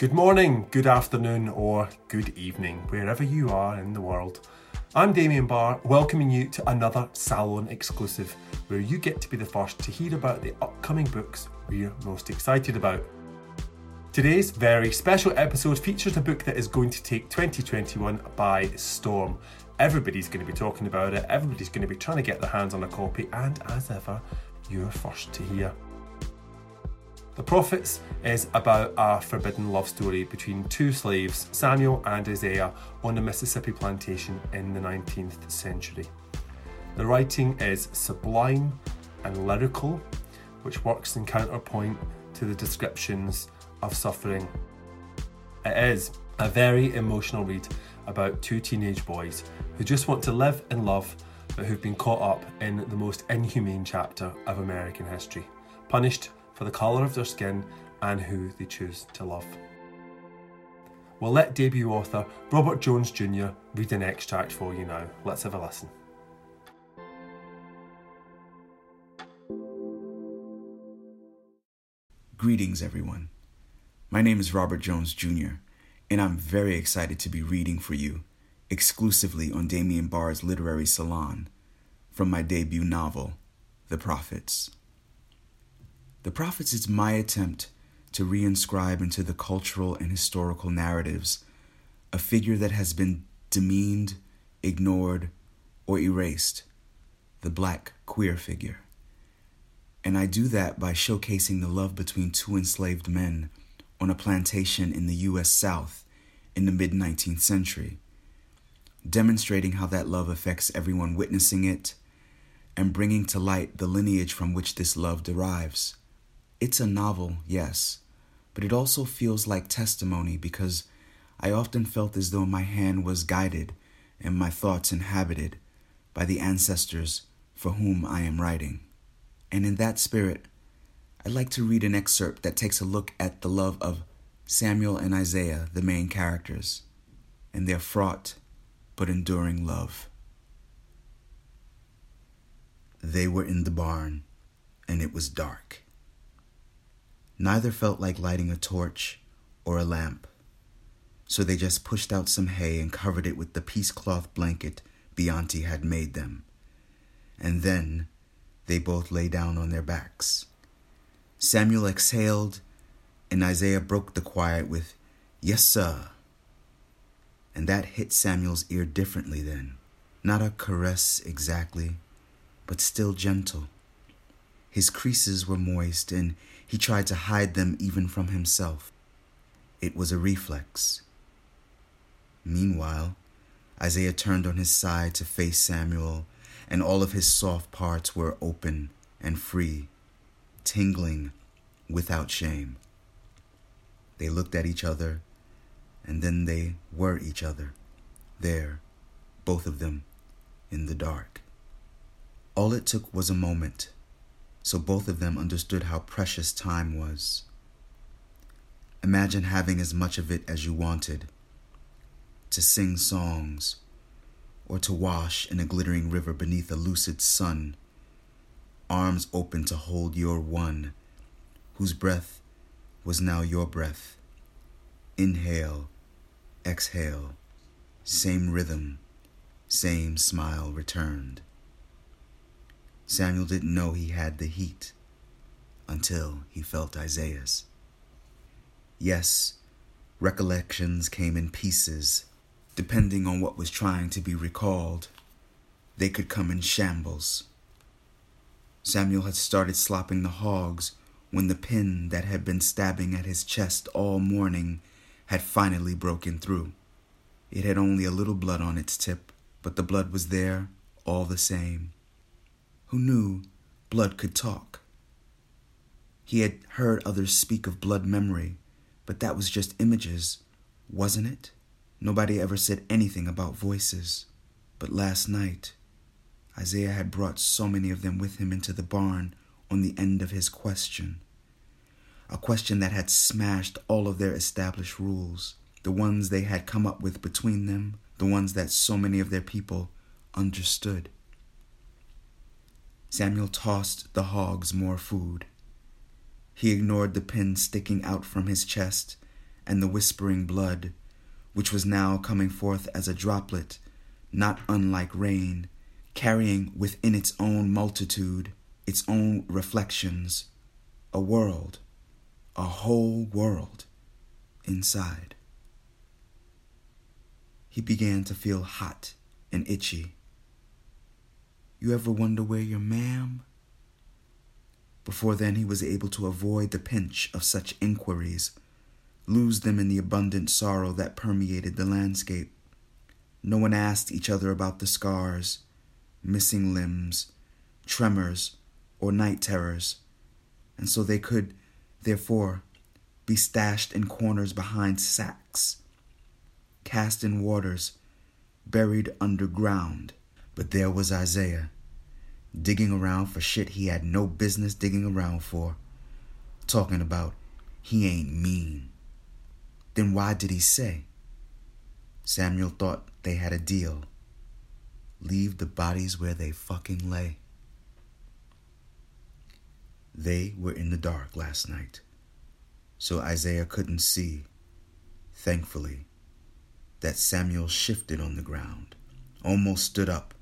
Good morning, good afternoon, or good evening, wherever you are in the world. I'm Damien Barr, welcoming you to another Salon exclusive, where you get to be the first to hear about the upcoming books we're most excited about. Today's very special episode features a book that is going to take 2021 by storm. Everybody's going to be talking about it, everybody's going to be trying to get their hands on a copy, and as ever, you're first to hear. The Prophets is about a forbidden love story between two slaves, Samuel and Isaiah, on a Mississippi plantation in the 19th century. The writing is sublime and lyrical, which works in counterpoint to the descriptions of suffering. It is a very emotional read about two teenage boys who just want to live and love but who've been caught up in the most inhumane chapter of American history, punished for the colour of their skin and who they choose to love. We'll let debut author Robert Jones Jr. read an extract for you now. Let's have a listen. Greetings, everyone. My name is Robert Jones Jr., and I'm very excited to be reading for you exclusively on Damien Barr's Literary Salon from my debut novel, The Prophets. The Prophets is my attempt to reinscribe into the cultural and historical narratives a figure that has been demeaned, ignored, or erased the black queer figure. And I do that by showcasing the love between two enslaved men on a plantation in the U.S. South in the mid 19th century, demonstrating how that love affects everyone witnessing it and bringing to light the lineage from which this love derives. It's a novel, yes, but it also feels like testimony because I often felt as though my hand was guided and my thoughts inhabited by the ancestors for whom I am writing. And in that spirit, I'd like to read an excerpt that takes a look at the love of Samuel and Isaiah, the main characters, and their fraught but enduring love. They were in the barn, and it was dark. Neither felt like lighting a torch or a lamp, so they just pushed out some hay and covered it with the piece cloth blanket Be Auntie had made them. And then they both lay down on their backs. Samuel exhaled, and Isaiah broke the quiet with, Yes, sir. And that hit Samuel's ear differently then. Not a caress exactly, but still gentle. His creases were moist, and he tried to hide them even from himself. It was a reflex. Meanwhile, Isaiah turned on his side to face Samuel, and all of his soft parts were open and free, tingling without shame. They looked at each other, and then they were each other, there, both of them, in the dark. All it took was a moment, so both of them understood how precious time was. Imagine having as much of it as you wanted to sing songs, or to wash in a glittering river beneath a lucid sun, arms open to hold your one, whose breath was now your breath. Inhale, exhale, same rhythm, same smile returned. Samuel didn't know he had the heat until he felt Isaiah's. Yes, recollections came in pieces, depending on what was trying to be recalled. They could come in shambles. Samuel had started slopping the hogs when the pin that had been stabbing at his chest all morning had finally broken through. It had only a little blood on its tip, but the blood was there all the same. Who knew blood could talk? He had heard others speak of blood memory, but that was just images, wasn't it? Nobody ever said anything about voices. But last night, Isaiah had brought so many of them with him into the barn on the end of his question. A question that had smashed all of their established rules, the ones they had come up with between them, the ones that so many of their people understood. Samuel tossed the hogs more food. He ignored the pin sticking out from his chest and the whispering blood, which was now coming forth as a droplet, not unlike rain, carrying within its own multitude its own reflections, a world, a whole world inside. He began to feel hot and itchy. You ever wonder where your ma'am? Before then, he was able to avoid the pinch of such inquiries, lose them in the abundant sorrow that permeated the landscape. No one asked each other about the scars, missing limbs, tremors, or night terrors, and so they could, therefore, be stashed in corners behind sacks, cast in waters, buried underground. But there was Isaiah, digging around for shit he had no business digging around for, talking about he ain't mean. Then why did he say? Samuel thought they had a deal. Leave the bodies where they fucking lay. They were in the dark last night, so Isaiah couldn't see, thankfully, that Samuel shifted on the ground, almost stood up,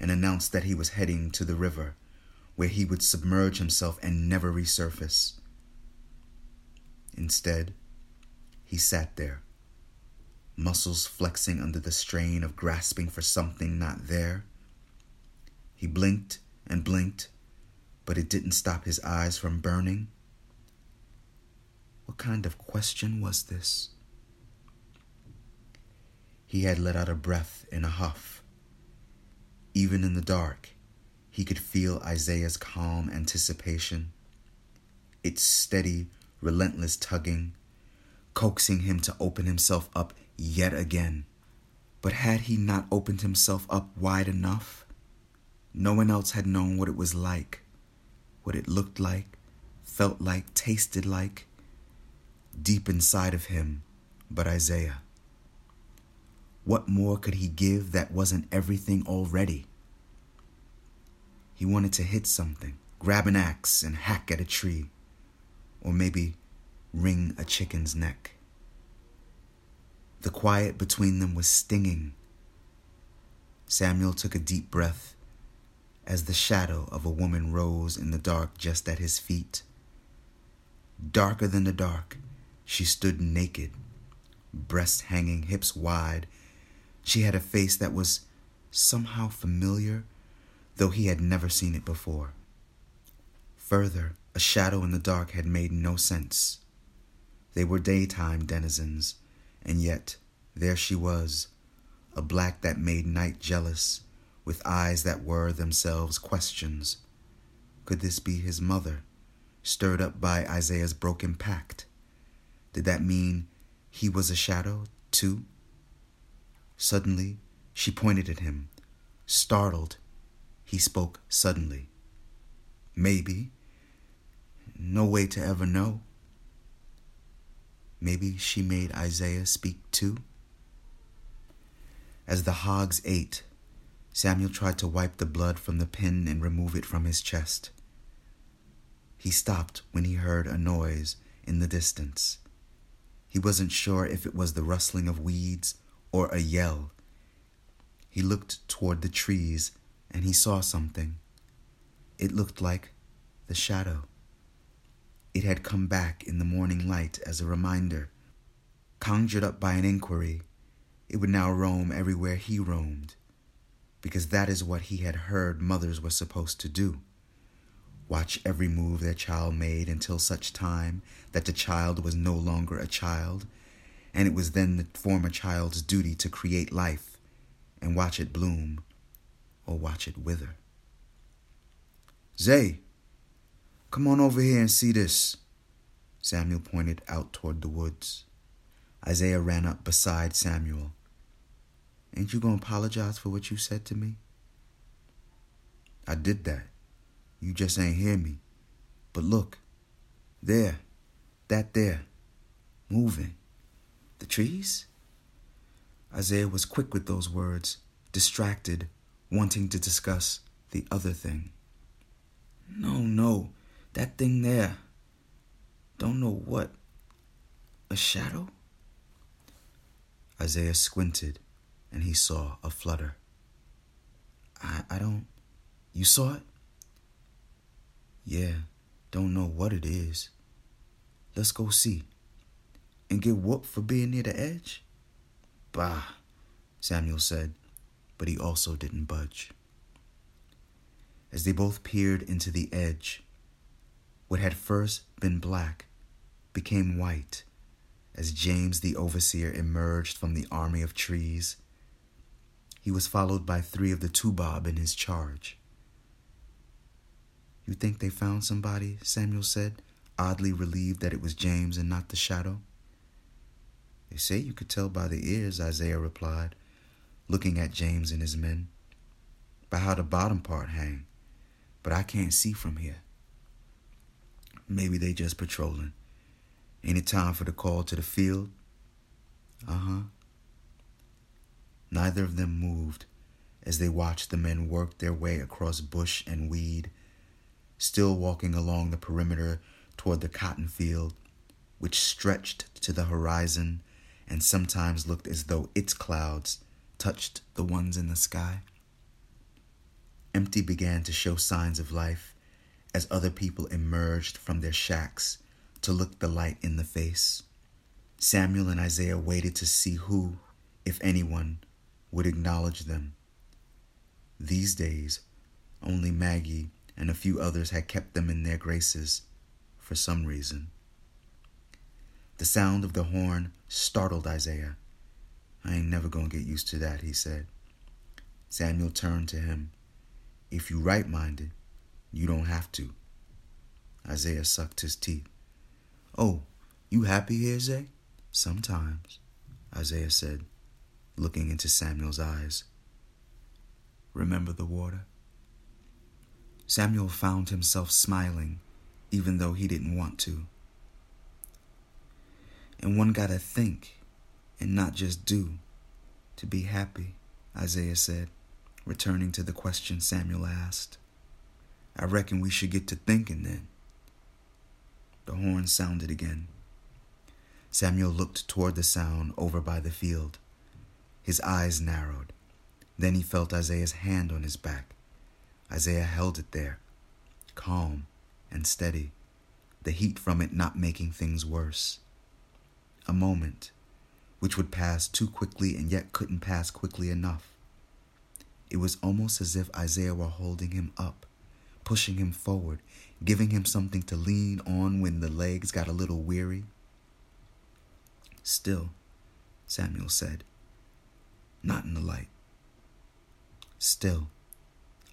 and announced that he was heading to the river, where he would submerge himself and never resurface. Instead, he sat there, muscles flexing under the strain of grasping for something not there. He blinked and blinked but it didn't stop his eyes from burning. What kind of question was this? He had let out a breath in a huff. Even in the dark, he could feel Isaiah's calm anticipation, its steady, relentless tugging, coaxing him to open himself up yet again. But had he not opened himself up wide enough? No one else had known what it was like what it looked like, felt like, tasted like, deep inside of him, but Isaiah. What more could he give that wasn't everything already? He wanted to hit something, grab an axe and hack at a tree, or maybe wring a chicken's neck. The quiet between them was stinging. Samuel took a deep breath as the shadow of a woman rose in the dark just at his feet. Darker than the dark, she stood naked, breasts hanging, hips wide. She had a face that was somehow familiar, though he had never seen it before. Further, a shadow in the dark had made no sense. They were daytime denizens, and yet there she was, a black that made night jealous with eyes that were themselves questions. Could this be his mother, stirred up by Isaiah's broken pact? Did that mean he was a shadow, too? Suddenly, she pointed at him. Startled, he spoke suddenly. Maybe. No way to ever know. Maybe she made Isaiah speak too? As the hogs ate, Samuel tried to wipe the blood from the pin and remove it from his chest. He stopped when he heard a noise in the distance. He wasn't sure if it was the rustling of weeds or a yell. He looked toward the trees and he saw something. It looked like the shadow. It had come back in the morning light as a reminder. Conjured up by an inquiry, it would now roam everywhere he roamed because that is what he had heard mothers were supposed to do. Watch every move their child made until such time that the child was no longer a child, and it was then the former child's duty to create life and watch it bloom or watch it wither. Zay, come on over here and see this. Samuel pointed out toward the woods. Isaiah ran up beside Samuel. Ain't you going to apologize for what you said to me? I did that. You just ain't hear me. But look, there, that there, moving. The trees? Isaiah was quick with those words, distracted, wanting to discuss the other thing. No, no, that thing there. Don't know what. A shadow? Isaiah squinted and he saw a flutter. I, I don't. You saw it? Yeah, don't know what it is. Let's go see. And get whooped for being near the edge? Bah, Samuel said, but he also didn't budge. As they both peered into the edge, what had first been black became white as James the overseer emerged from the army of trees. He was followed by three of the toubab in his charge. You think they found somebody? Samuel said, oddly relieved that it was James and not the shadow. They say you could tell by the ears, Isaiah replied, looking at James and his men. By how the bottom part hang, but I can't see from here. Maybe they just patrolling. Ain't it time for the call to the field? Uh huh. Neither of them moved as they watched the men work their way across bush and weed, still walking along the perimeter toward the cotton field, which stretched to the horizon and sometimes looked as though its clouds touched the ones in the sky. Empty began to show signs of life as other people emerged from their shacks to look the light in the face. Samuel and Isaiah waited to see who, if anyone, would acknowledge them. These days, only Maggie and a few others had kept them in their graces for some reason. The sound of the horn startled Isaiah. I ain't never gonna get used to that, he said. Samuel turned to him. If you right minded, you don't have to. Isaiah sucked his teeth. Oh, you happy here, Zay? Sometimes, Isaiah said, looking into Samuel's eyes. Remember the water? Samuel found himself smiling, even though he didn't want to. And one gotta think and not just do to be happy, Isaiah said, returning to the question Samuel asked. I reckon we should get to thinking then. The horn sounded again. Samuel looked toward the sound over by the field. His eyes narrowed. Then he felt Isaiah's hand on his back. Isaiah held it there, calm and steady, the heat from it not making things worse a moment which would pass too quickly and yet couldn't pass quickly enough. It was almost as if Isaiah were holding him up, pushing him forward, giving him something to lean on when the legs got a little weary. Still, Samuel said, not in the light. Still,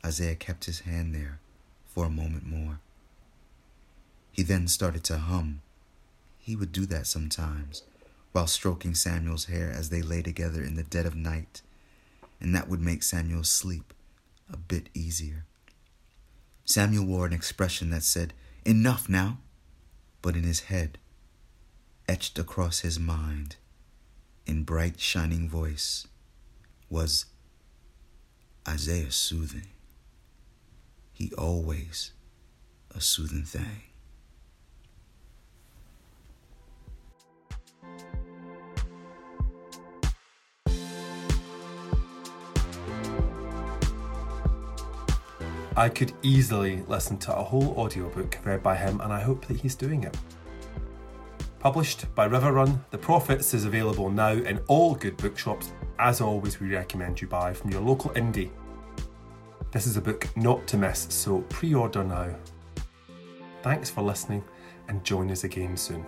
Isaiah kept his hand there for a moment more. He then started to hum he would do that sometimes, while stroking Samuel's hair as they lay together in the dead of night, and that would make Samuel's sleep a bit easier. Samuel wore an expression that said, Enough now! But in his head, etched across his mind, in bright shining voice, was Isaiah soothing. He always a soothing thing. I could easily listen to a whole audiobook read by him, and I hope that he's doing it. Published by riverrun, The Prophets is available now in all good bookshops. As always, we recommend you buy from your local indie. This is a book not to miss, so pre order now. Thanks for listening and join us again soon.